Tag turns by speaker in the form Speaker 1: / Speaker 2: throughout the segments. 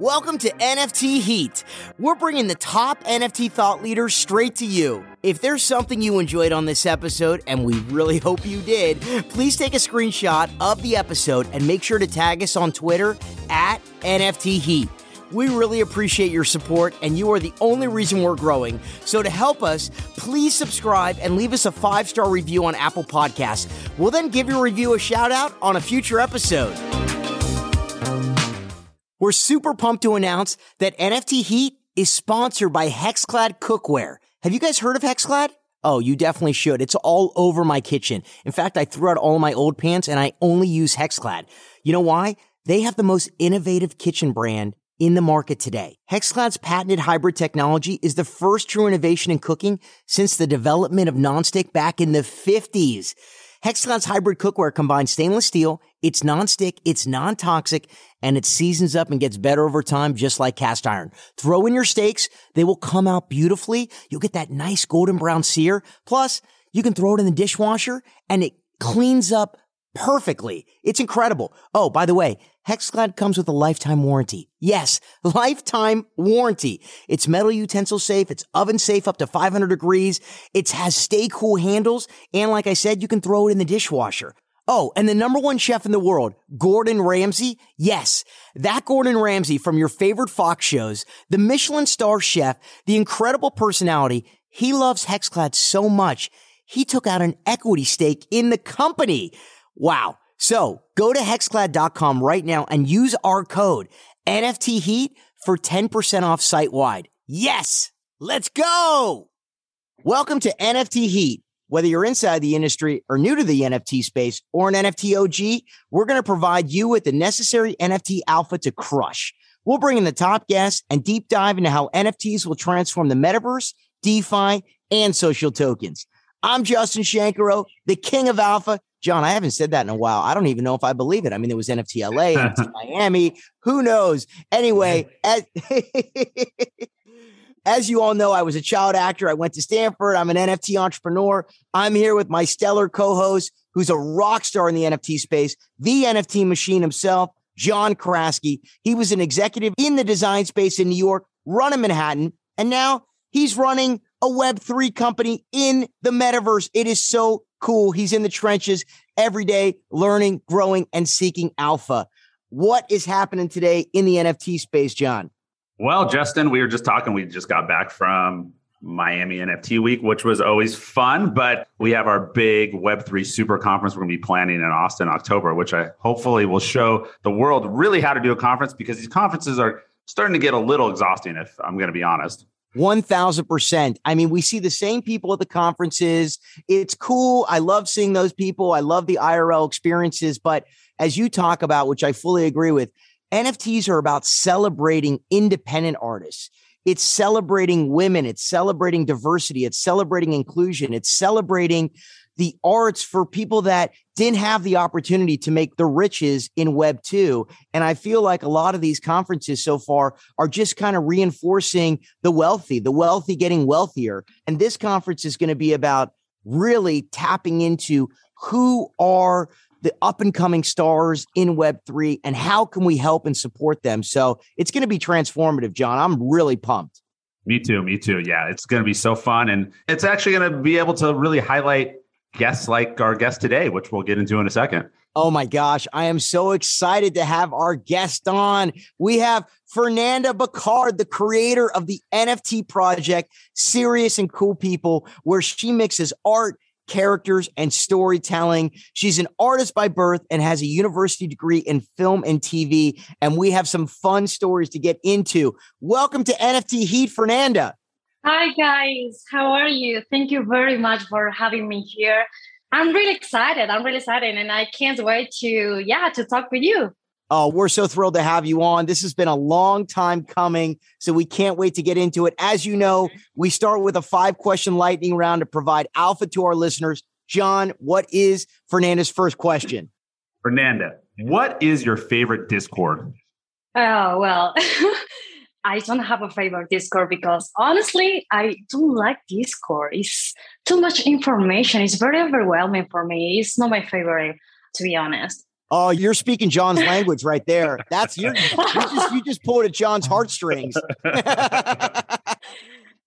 Speaker 1: Welcome to NFT Heat. We're bringing the top NFT thought leaders straight to you. If there's something you enjoyed on this episode, and we really hope you did, please take a screenshot of the episode and make sure to tag us on Twitter at NFT Heat. We really appreciate your support, and you are the only reason we're growing. So, to help us, please subscribe and leave us a five star review on Apple Podcasts. We'll then give your review a shout out on a future episode. We're super pumped to announce that NFT Heat is sponsored by Hexclad Cookware. Have you guys heard of Hexclad? Oh, you definitely should. It's all over my kitchen. In fact, I threw out all my old pants and I only use Hexclad. You know why? They have the most innovative kitchen brand in the market today. Hexclad's patented hybrid technology is the first true innovation in cooking since the development of nonstick back in the 50s. Hexclad's hybrid cookware combines stainless steel, it's nonstick, it's non-toxic, and it seasons up and gets better over time, just like cast iron. Throw in your steaks, they will come out beautifully. You'll get that nice golden brown sear. Plus, you can throw it in the dishwasher and it cleans up perfectly. It's incredible. Oh, by the way, Hexclad comes with a lifetime warranty. Yes, lifetime warranty. It's metal utensil safe. It's oven safe up to 500 degrees. It has stay cool handles. And like I said, you can throw it in the dishwasher. Oh, and the number one chef in the world, Gordon Ramsay. Yes, that Gordon Ramsay from your favorite Fox shows, the Michelin star chef, the incredible personality. He loves Hexclad so much. He took out an equity stake in the company. Wow. So go to hexclad.com right now and use our code NFT Heat for 10% off site wide. Yes, let's go. Welcome to NFT Heat. Whether you're inside the industry or new to the NFT space or an NFT OG, we're going to provide you with the necessary NFT alpha to crush. We'll bring in the top guests and deep dive into how NFTs will transform the metaverse, DeFi, and social tokens. I'm Justin Shankaro, the king of alpha, John, I haven't said that in a while. I don't even know if I believe it. I mean, there was NFT LA, NFT Miami. Who knows? Anyway, as, as you all know, I was a child actor. I went to Stanford. I'm an NFT entrepreneur. I'm here with my stellar co-host, who's a rock star in the NFT space, the NFT machine himself, John Kraske. He was an executive in the design space in New York, running Manhattan, and now he's running a Web3 company in the metaverse. It is so cool. He's in the trenches every day, learning, growing, and seeking alpha. What is happening today in the NFT space, John?
Speaker 2: Well, Justin, we were just talking. We just got back from Miami NFT week, which was always fun. But we have our big Web3 super conference we're going to be planning in Austin, October, which I hopefully will show the world really how to do a conference because these conferences are starting to get a little exhausting, if I'm going to be honest.
Speaker 1: 1000%. I mean, we see the same people at the conferences. It's cool. I love seeing those people. I love the IRL experiences. But as you talk about, which I fully agree with, NFTs are about celebrating independent artists. It's celebrating women. It's celebrating diversity. It's celebrating inclusion. It's celebrating the arts for people that didn't have the opportunity to make the riches in Web 2. And I feel like a lot of these conferences so far are just kind of reinforcing the wealthy, the wealthy getting wealthier. And this conference is going to be about really tapping into who are the up and coming stars in Web3 and how can we help and support them. So it's going to be transformative, John. I'm really pumped.
Speaker 2: Me too. Me too. Yeah, it's going to be so fun. And it's actually going to be able to really highlight guests like our guest today, which we'll get into in a second.
Speaker 1: Oh my gosh, I am so excited to have our guest on. We have Fernanda Boccard, the creator of the NFT project, Serious and Cool People, where she mixes art, characters, and storytelling. She's an artist by birth and has a university degree in film and TV. And we have some fun stories to get into. Welcome to NFT Heat, Fernanda.
Speaker 3: Hi, guys. How are you? Thank you very much for having me here. I'm really excited. I'm really excited, and I can't wait to, yeah, to talk with you.
Speaker 1: Oh, we're so thrilled to have you on. This has been a long time coming, so we can't wait to get into it. As you know, we start with a five question lightning round to provide alpha to our listeners. John, what is Fernanda's first question?
Speaker 2: Fernanda, what is your favorite Discord?
Speaker 3: Oh, well, I don't have a favorite Discord because honestly, I don't like Discord. It's too much information. It's very overwhelming for me. It's not my favorite, to be honest.
Speaker 1: Oh, you're speaking John's language right there. That's you just you just pulled at John's heartstrings.
Speaker 3: yeah, right,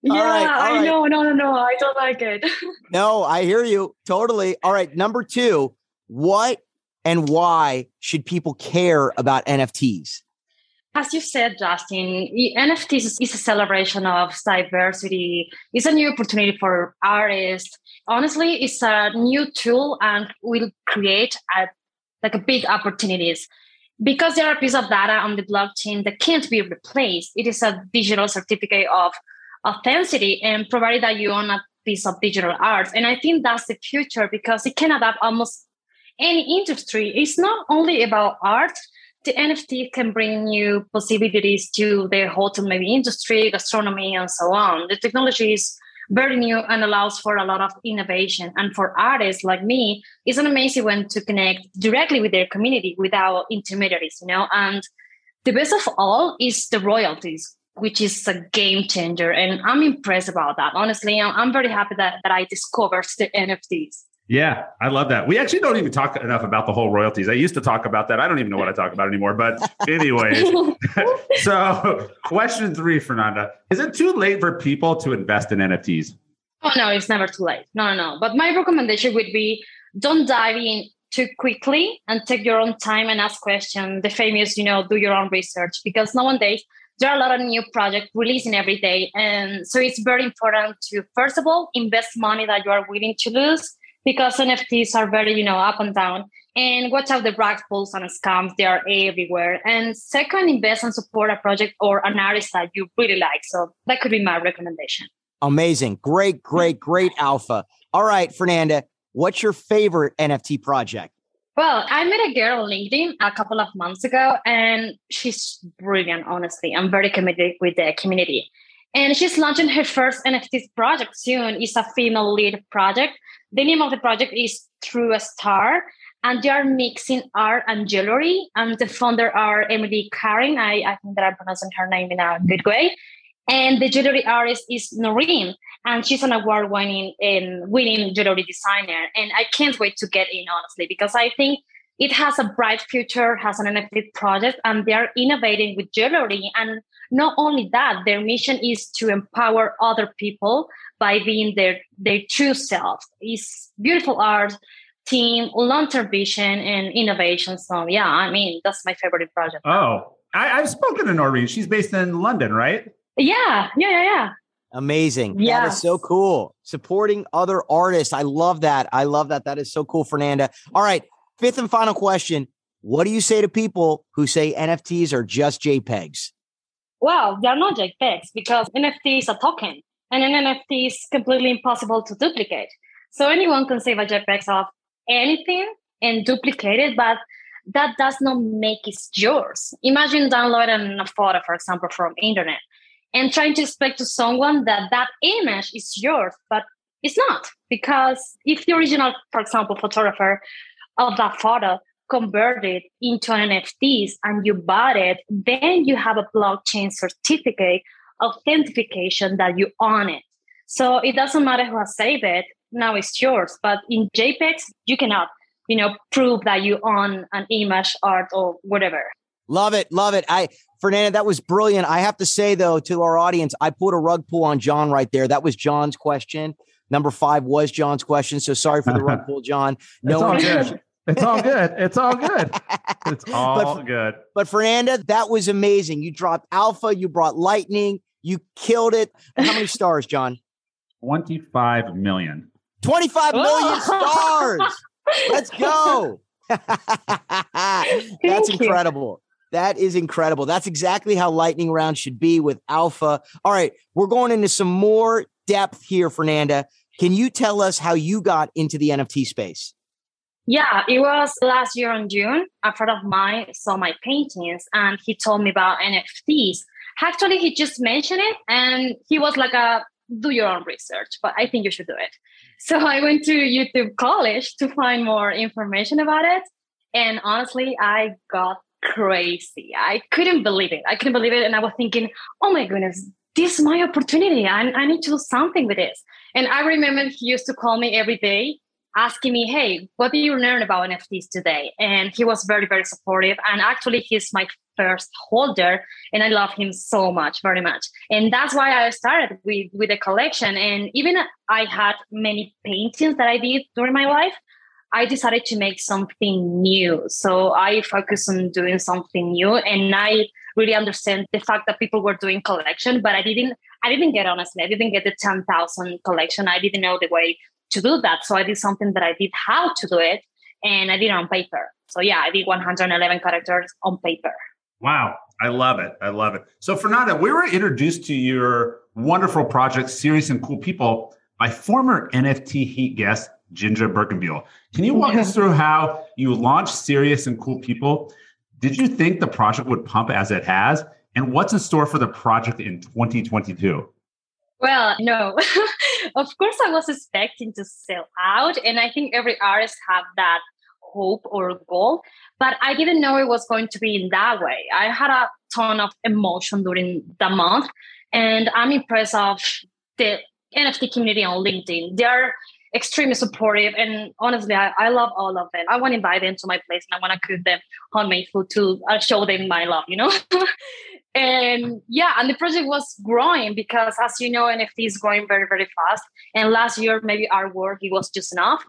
Speaker 3: I right. know. No, no, no. I don't like it.
Speaker 1: no, I hear you totally. All right, number two. What and why should people care about NFTs?
Speaker 3: As you said, Justin, NFTs is a celebration of diversity. It's a new opportunity for artists. Honestly, it's a new tool and will create a, like a big opportunities because there are pieces of data on the blockchain that can't be replaced. It is a digital certificate of authenticity, and provided that you own a piece of digital art, and I think that's the future because it can adapt almost any industry. It's not only about art the NFT can bring new possibilities to the hotel maybe industry, gastronomy, and so on. The technology is very new and allows for a lot of innovation. And for artists like me, it's an amazing way to connect directly with their community without intermediaries, you know. And the best of all is the royalties, which is a game changer. And I'm impressed about that. Honestly, I'm very happy that, that I discovered the NFTs.
Speaker 2: Yeah, I love that. We actually don't even talk enough about the whole royalties. I used to talk about that. I don't even know what I talk about anymore. But anyways, so question three, Fernanda, is it too late for people to invest in NFTs?
Speaker 3: Oh no, it's never too late. No, no, no. But my recommendation would be don't dive in too quickly and take your own time and ask questions. The famous, you know, do your own research because nowadays there are a lot of new projects releasing every day. And so it's very important to, first of all, invest money that you are willing to lose because NFTs are very, you know, up and down. And watch out the rug pulls and scams, they are everywhere. And second, invest and support a project or an artist that you really like. So that could be my recommendation.
Speaker 1: Amazing. Great, great, great alpha. All right, Fernanda, what's your favorite NFT project?
Speaker 3: Well, I met a girl on LinkedIn a couple of months ago, and she's brilliant, honestly. I'm very committed with the community. And she's launching her first NFT project soon. It's a female lead project the name of the project is Through a Star, and they are mixing art and jewelry. And the founder are Emily Karen. I, I think that I'm pronouncing her name in a good way. And the jewelry artist is Noreen, and she's an award-winning and winning jewelry designer. And I can't wait to get in, honestly, because I think it has a bright future, has an NFT project, and they are innovating with jewelry. And not only that, their mission is to empower other people by being their their true self. It's beautiful art, team, long-term vision, and innovation. So yeah, I mean that's my favorite project.
Speaker 2: Oh, I, have spoken to Noreen. She's based in London, right?
Speaker 3: Yeah, yeah, yeah, yeah.
Speaker 1: Amazing. Yeah. That is so cool. Supporting other artists. I love that. I love that. That is so cool, Fernanda. All right. Fifth and final question. What do you say to people who say NFTs are just JPEGs?
Speaker 3: Well, they're not JPEGs because NFT is a token and an NFT is completely impossible to duplicate. So anyone can save a JPEG of anything and duplicate it, but that does not make it yours. Imagine downloading a photo, for example, from internet and trying to explain to someone that that image is yours, but it's not because if the original, for example, photographer of that photo converted into an NFTs and you bought it, then you have a blockchain certificate authentication that you own it. So it doesn't matter who has saved it, now it's yours. But in JPEGs, you cannot, you know, prove that you own an image, art, or whatever.
Speaker 1: Love it, love it. I Fernanda, that was brilliant. I have to say though to our audience, I put a rug pull on John right there. That was John's question. Number five was John's question. So sorry for the rug pull, John.
Speaker 2: No, it's all good. It's all good. It's all but, good.
Speaker 1: But Fernanda, that was amazing. You dropped alpha, you brought lightning, you killed it. How many stars, John?
Speaker 2: 25 million.
Speaker 1: 25 million stars. Let's go. That's incredible. That is incredible. That's exactly how lightning round should be with alpha. All right, we're going into some more depth here, Fernanda. Can you tell us how you got into the NFT space?
Speaker 3: Yeah, it was last year in June. A friend of mine saw my paintings and he told me about NFTs. Actually, he just mentioned it and he was like a do your own research, but I think you should do it. So I went to YouTube college to find more information about it. And honestly, I got crazy. I couldn't believe it. I couldn't believe it. And I was thinking, oh my goodness, this is my opportunity. I, I need to do something with this. And I remember he used to call me every day asking me, Hey, what did you learn about NFTs today? And he was very, very supportive. And actually, he's my first holder and i love him so much very much. And that's why i started with with a collection. And even i had many paintings that i did during my life. I decided to make something new. So i focus on doing something new and i really understand the fact that people were doing collection but i didn't i didn't get honestly i didn't get the 10000 collection. I didn't know the way to do that so i did something that i did how to do it and i did it on paper so yeah i did 111 characters on paper
Speaker 2: Wow. I love it. I love it. So, Fernanda, we were introduced to your wonderful project, Serious and Cool People, by former NFT Heat guest, Ginger Birkenbuehl. Can you walk us through how you launched Serious and Cool People? Did you think the project would pump as it has? And what's in store for the project in 2022?
Speaker 3: Well, no. of course, I was expecting to sell out. And I think every artist have that hope or goal, but I didn't know it was going to be in that way. I had a ton of emotion during the month, and I'm impressed of the NFT community on LinkedIn. They're extremely supportive, and honestly, I, I love all of them. I want to invite them to my place, and I want to cook them homemade food to uh, show them my love. You know. and yeah and the project was growing because as you know nft is growing very very fast and last year maybe our work it was just enough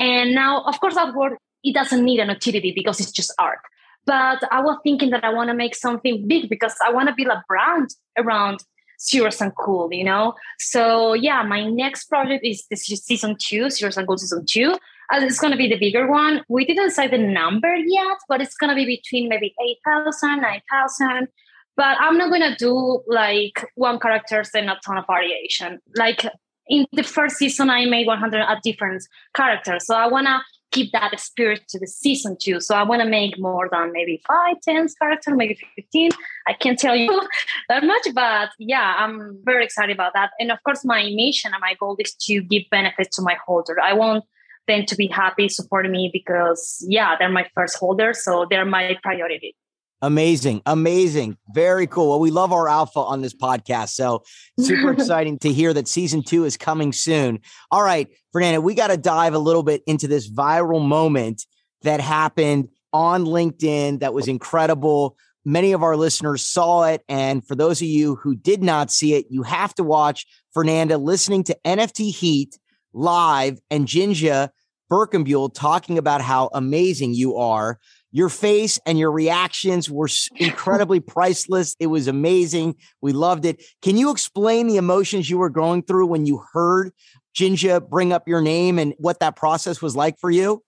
Speaker 3: and now of course our work it doesn't need an utility because it's just art. But I was thinking that I want to make something big because I want to build a brand around serious and cool, you know? So yeah, my next project is this season two, serious and cool season two. Uh, it's going to be the bigger one. We didn't say the number yet, but it's going to be between maybe 8,000, 9,000. But I'm not to do like one characters and a ton of variation. Like in the first season, I made 100 different characters. So I want to keep that spirit to the season two. So I want to make more than maybe five, ten 10 characters, maybe 15. I can't tell you that much, but yeah, I'm very excited about that. And of course, my mission and my goal is to give benefits to my holder. I want them to be happy, supporting me because yeah, they're my first holder. So they're my priority.
Speaker 1: Amazing. Amazing. Very cool. Well, we love our alpha on this podcast. So super exciting to hear that season two is coming soon. All right, Fernanda, we got to dive a little bit into this viral moment that happened on LinkedIn that was incredible. Many of our listeners saw it. And for those of you who did not see it, you have to watch Fernanda listening to NFT Heat live and Jinja Birkenbuehl talking about how amazing you are your face and your reactions were incredibly priceless. It was amazing. We loved it. Can you explain the emotions you were going through when you heard Jinja bring up your name and what that process was like for you?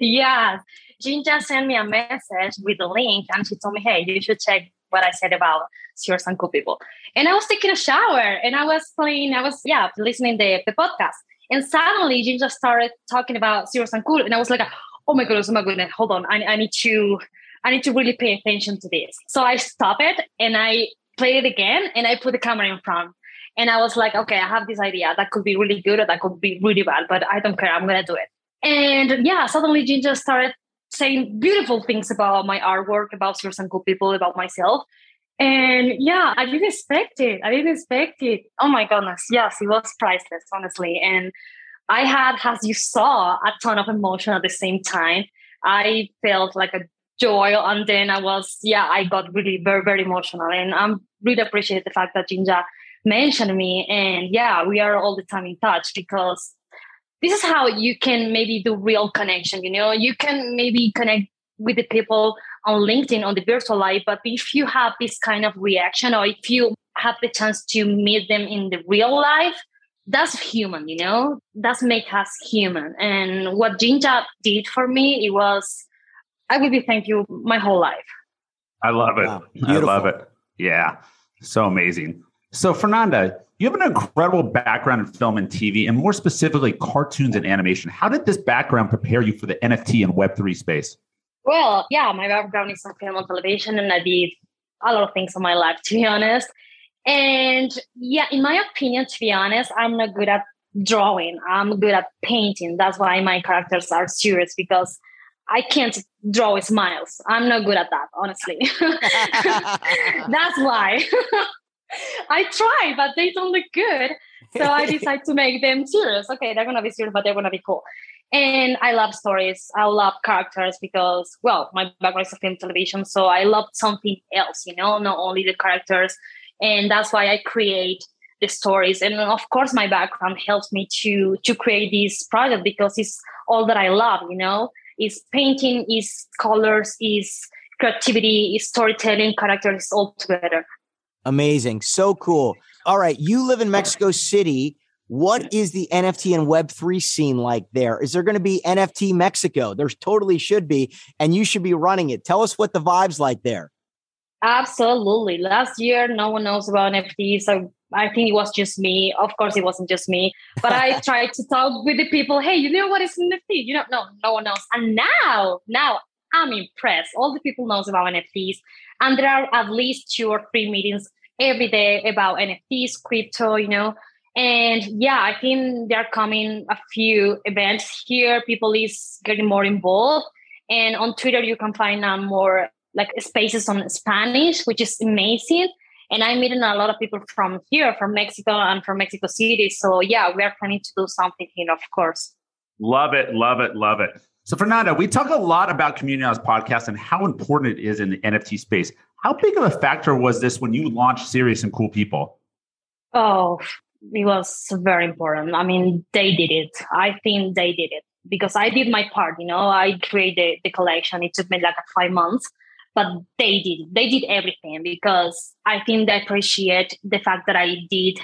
Speaker 3: yeah. Jinja sent me a message with a link and she told me, hey, you should check what I said about and Cool People. And I was taking a shower and I was playing, I was, yeah, listening the, the podcast. And suddenly Jinja started talking about and Cool. And I was like, oh my goodness, oh my goodness, hold on. I, I need to, I need to really pay attention to this. So I stop it and I play it again and I put the camera in front. And I was like, okay, I have this idea that could be really good or that could be really bad, but I don't care. I'm going to do it. And yeah, suddenly Jinja started saying beautiful things about my artwork, about and cool people, about myself. And yeah, I didn't expect it. I didn't expect it. Oh my goodness. Yes, it was priceless, honestly. And I had, as you saw, a ton of emotion at the same time. I felt like a joy, and then I was, yeah, I got really very, very emotional, and I'm really appreciate the fact that Jinja mentioned me, and yeah, we are all the time in touch because this is how you can maybe do real connection. You know, you can maybe connect with the people on LinkedIn on the virtual life, but if you have this kind of reaction, or if you have the chance to meet them in the real life that's human, you know, that's make us human. And what Jinja did for me, it was, I will be thank you my whole life.
Speaker 2: I love it. Wow. I love it. Yeah. So amazing. So, Fernanda, you have an incredible background in film and TV, and more specifically, cartoons and animation. How did this background prepare you for the NFT and Web3 space?
Speaker 3: Well, yeah, my background is in film and television, and I did a lot of things in my life, to be honest. And yeah, in my opinion, to be honest, I'm not good at drawing. I'm good at painting. That's why my characters are serious because I can't draw smiles. I'm not good at that, honestly. That's why. I try, but they don't look good. so I decided to make them serious. Okay, they're gonna be serious, but they're gonna be cool. And I love stories. I love characters because, well, my background is film television, so I love something else, you know, not only the characters. And that's why I create the stories. And of course, my background helps me to to create this project because it's all that I love, you know. Is painting, is colors, is creativity, is storytelling, characters all together.
Speaker 1: Amazing. So cool. All right. You live in Mexico City. What is the NFT and Web3 scene like there? Is there going to be NFT Mexico? There totally should be, and you should be running it. Tell us what the vibe's like there.
Speaker 3: Absolutely. Last year, no one knows about NFTs. So I think it was just me. Of course, it wasn't just me, but I tried to talk with the people. Hey, you know what is NFT? You don't know, no, no one knows. And now, now I'm impressed. All the people knows about NFTs, and there are at least two or three meetings every day about NFTs, crypto. You know, and yeah, I think there are coming a few events here. People is getting more involved, and on Twitter you can find out more like spaces on Spanish, which is amazing and I'm meeting a lot of people from here, from Mexico and from Mexico City. So yeah, we are planning to do something here, of course.
Speaker 2: Love it, love it, love it. So Fernanda, we talk a lot about community on this podcast and how important it is in the NFT space. How big of a factor was this when you launched Serious and Cool People?
Speaker 3: Oh, it was very important. I mean, they did it. I think they did it because I did my part. You know, I created the collection. It took me like five months but they did they did everything because i think they appreciate the fact that i did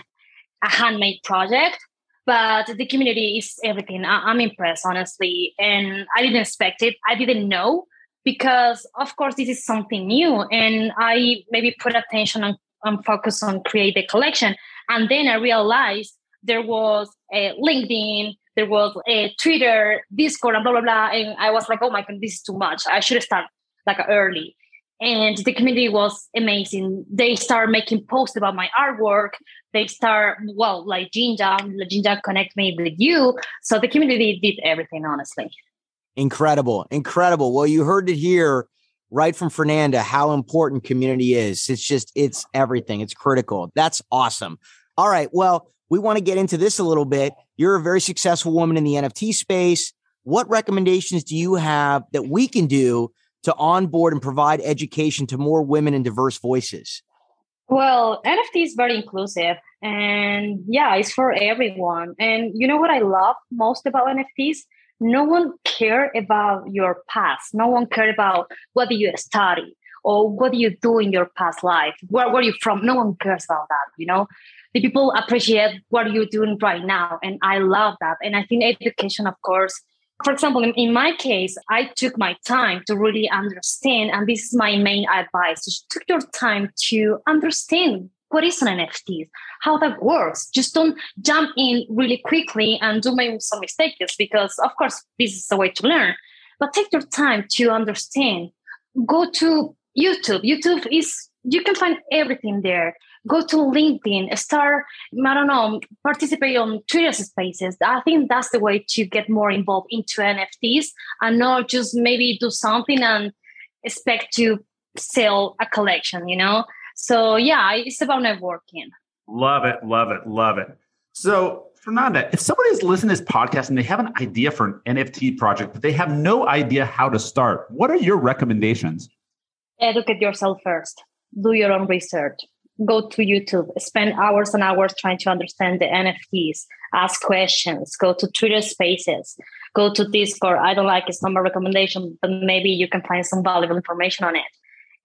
Speaker 3: a handmade project but the community is everything. I, I'm impressed honestly and i didn't expect it. I didn't know because of course this is something new and i maybe put attention on, on focus on create the collection and then i realized there was a linkedin there was a twitter discord and blah blah blah and i was like oh my god this is too much. I should start like early and the community was amazing. They start making posts about my artwork. They start well, like Jinja, Jinja connect me with you. So the community did everything, honestly.
Speaker 1: Incredible, incredible. Well, you heard it here right from Fernanda how important community is. It's just it's everything. It's critical. That's awesome. All right. Well, we want to get into this a little bit. You're a very successful woman in the NFT space. What recommendations do you have that we can do to onboard and provide education to more women and diverse voices?
Speaker 3: Well, NFT is very inclusive and yeah, it's for everyone. And you know what I love most about NFTs? No one care about your past. No one care about what you study or what you do in your past life. Where were you from? No one cares about that, you know? The people appreciate what you're doing right now. And I love that. And I think education, of course, for example, in, my case, I took my time to really understand, and this is my main advice. Just took your time to understand what is an NFT, how that works. Just don't jump in really quickly and do make some mistakes because, of course, this is the way to learn. But take your time to understand. Go to YouTube. YouTube is you can find everything there go to LinkedIn, start, I don't know, participate on Twitter spaces. I think that's the way to get more involved into NFTs and not just maybe do something and expect to sell a collection, you know? So yeah, it's about networking.
Speaker 2: Love it, love it, love it. So Fernanda, if somebody is listening to this podcast and they have an idea for an NFT project, but they have no idea how to start, what are your recommendations?
Speaker 3: Educate yourself first. Do your own research go to YouTube, spend hours and hours trying to understand the NFTs, ask questions, go to Twitter spaces, go to Discord. I don't like it's not my recommendation, but maybe you can find some valuable information on it.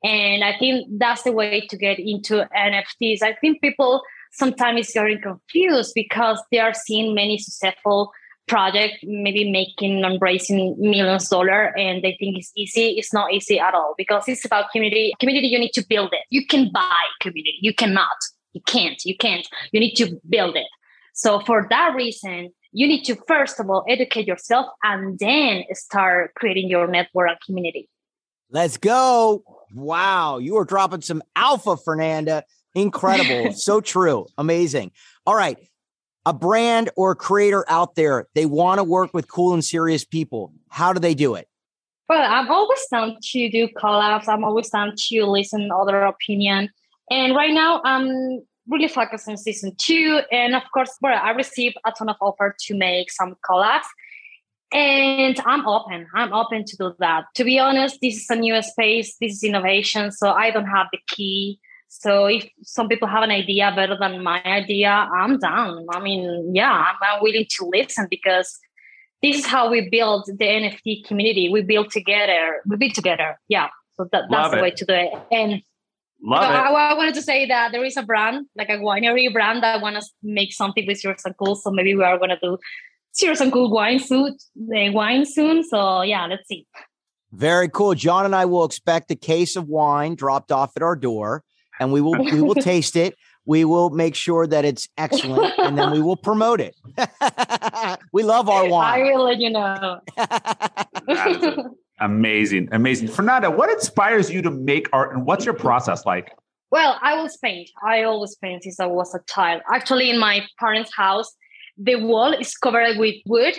Speaker 3: And I think that's the way to get into NFTs. I think people sometimes are confused because they are seeing many successful project maybe making and raising millions of dollars and they think it's easy. It's not easy at all because it's about community. Community you need to build it. You can buy community. You cannot. You can't. You can't. You need to build it. So for that reason you need to first of all educate yourself and then start creating your network and community.
Speaker 1: Let's go. Wow. You are dropping some alpha fernanda. Incredible. So true. Amazing. All right a brand or a creator out there, they want to work with cool and serious people. How do they do it?
Speaker 3: Well, I'm always down to do collabs. I'm always down to listen other opinion. And right now, I'm really focused on season two. And of course, well, I received a ton of offer to make some collabs. And I'm open. I'm open to do that. To be honest, this is a new space. This is innovation. So I don't have the key. So if some people have an idea better than my idea, I'm down. I mean, yeah, I'm, I'm willing to listen because this is how we build the NFT community. We build together. We build together. Yeah. So that, that's the way to do it. And
Speaker 2: Love it.
Speaker 3: I, I, wanted to say that there is a brand, like a winery brand, that want to make something with Serious and Cool. So maybe we are going to do Serious and Cool wine soon, eh, wine soon. So yeah, let's see.
Speaker 1: Very cool. John and I will expect a case of wine dropped off at our door, and we will we will taste it. We will make sure that it's excellent, and then we will promote it. we love our wine.
Speaker 3: I will let you know.
Speaker 2: Amazing, amazing. Fernanda, what inspires you to make art and what's your process like?
Speaker 3: Well, I always paint. I always paint since I was a child. Actually, in my parents' house, the wall is covered with wood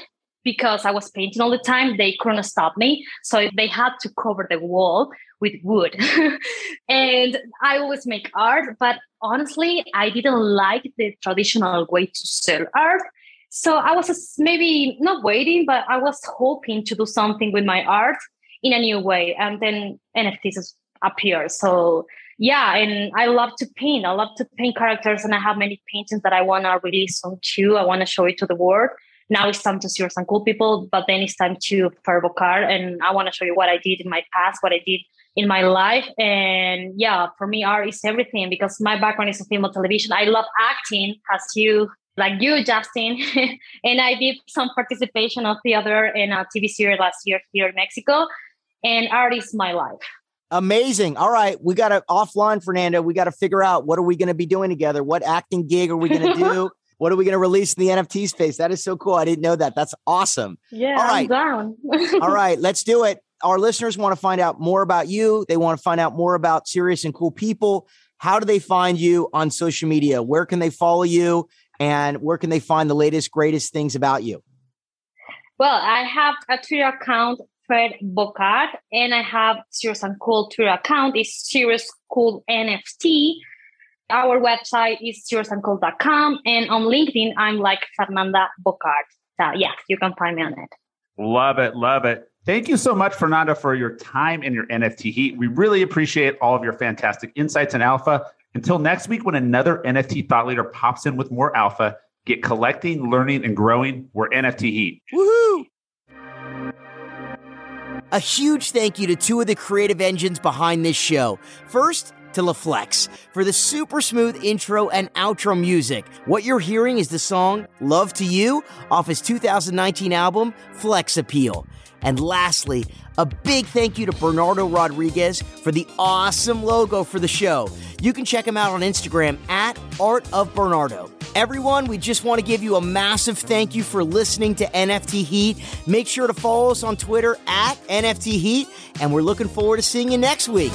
Speaker 3: because I was painting all the time. They couldn't stop me. So they had to cover the wall with wood. and I always make art, but honestly, I didn't like the traditional way to sell art. So I was maybe not waiting, but I was hoping to do something with my art in a new way. And then NFTs appear. So yeah, and I love to paint. I love to paint characters, and I have many paintings that I want to release on too. I want to show it to the world. Now it's time to see some cool people, but then it's time to Fervocar, and I want to show you what I did in my past, what I did in my life. And yeah, for me, art is everything because my background is in film and television. I love acting, as you like you, Justin. and I did some participation of theater in a TV series last year here in Mexico. And art is my life.
Speaker 1: Amazing. All right. We got to offline, Fernando. We got to figure out what are we going to be doing together? What acting gig are we going to do? What are we going to release in the NFT space? That is so cool. I didn't know that. That's awesome.
Speaker 3: Yeah, All right. I'm
Speaker 1: down. All right. Let's do it. Our listeners want to find out more about you. They want to find out more about serious and cool people. How do they find you on social media? Where can they follow you? And where can they find the latest, greatest things about you?
Speaker 3: Well, I have a Twitter account, Fred Boccard, and I have Serious and Cool Twitter account. It's Serious Cool NFT. Our website is seriousandcool.com. And on LinkedIn, I'm like Fernanda Boccard. So, yeah, you can find me on it.
Speaker 2: Love it. Love it. Thank you so much, Fernanda, for your time and your NFT heat. We really appreciate all of your fantastic insights and alpha. Until next week, when another NFT thought leader pops in with more alpha, get collecting, learning, and growing. We're NFT Heat.
Speaker 1: Woohoo! A huge thank you to two of the creative engines behind this show. First, to LaFlex for the super smooth intro and outro music. What you're hearing is the song Love to You off his 2019 album Flex Appeal. And lastly, a big thank you to Bernardo Rodriguez for the awesome logo for the show. You can check him out on Instagram at Art of Bernardo. Everyone, we just want to give you a massive thank you for listening to NFT Heat. Make sure to follow us on Twitter at NFT Heat, and we're looking forward to seeing you next week.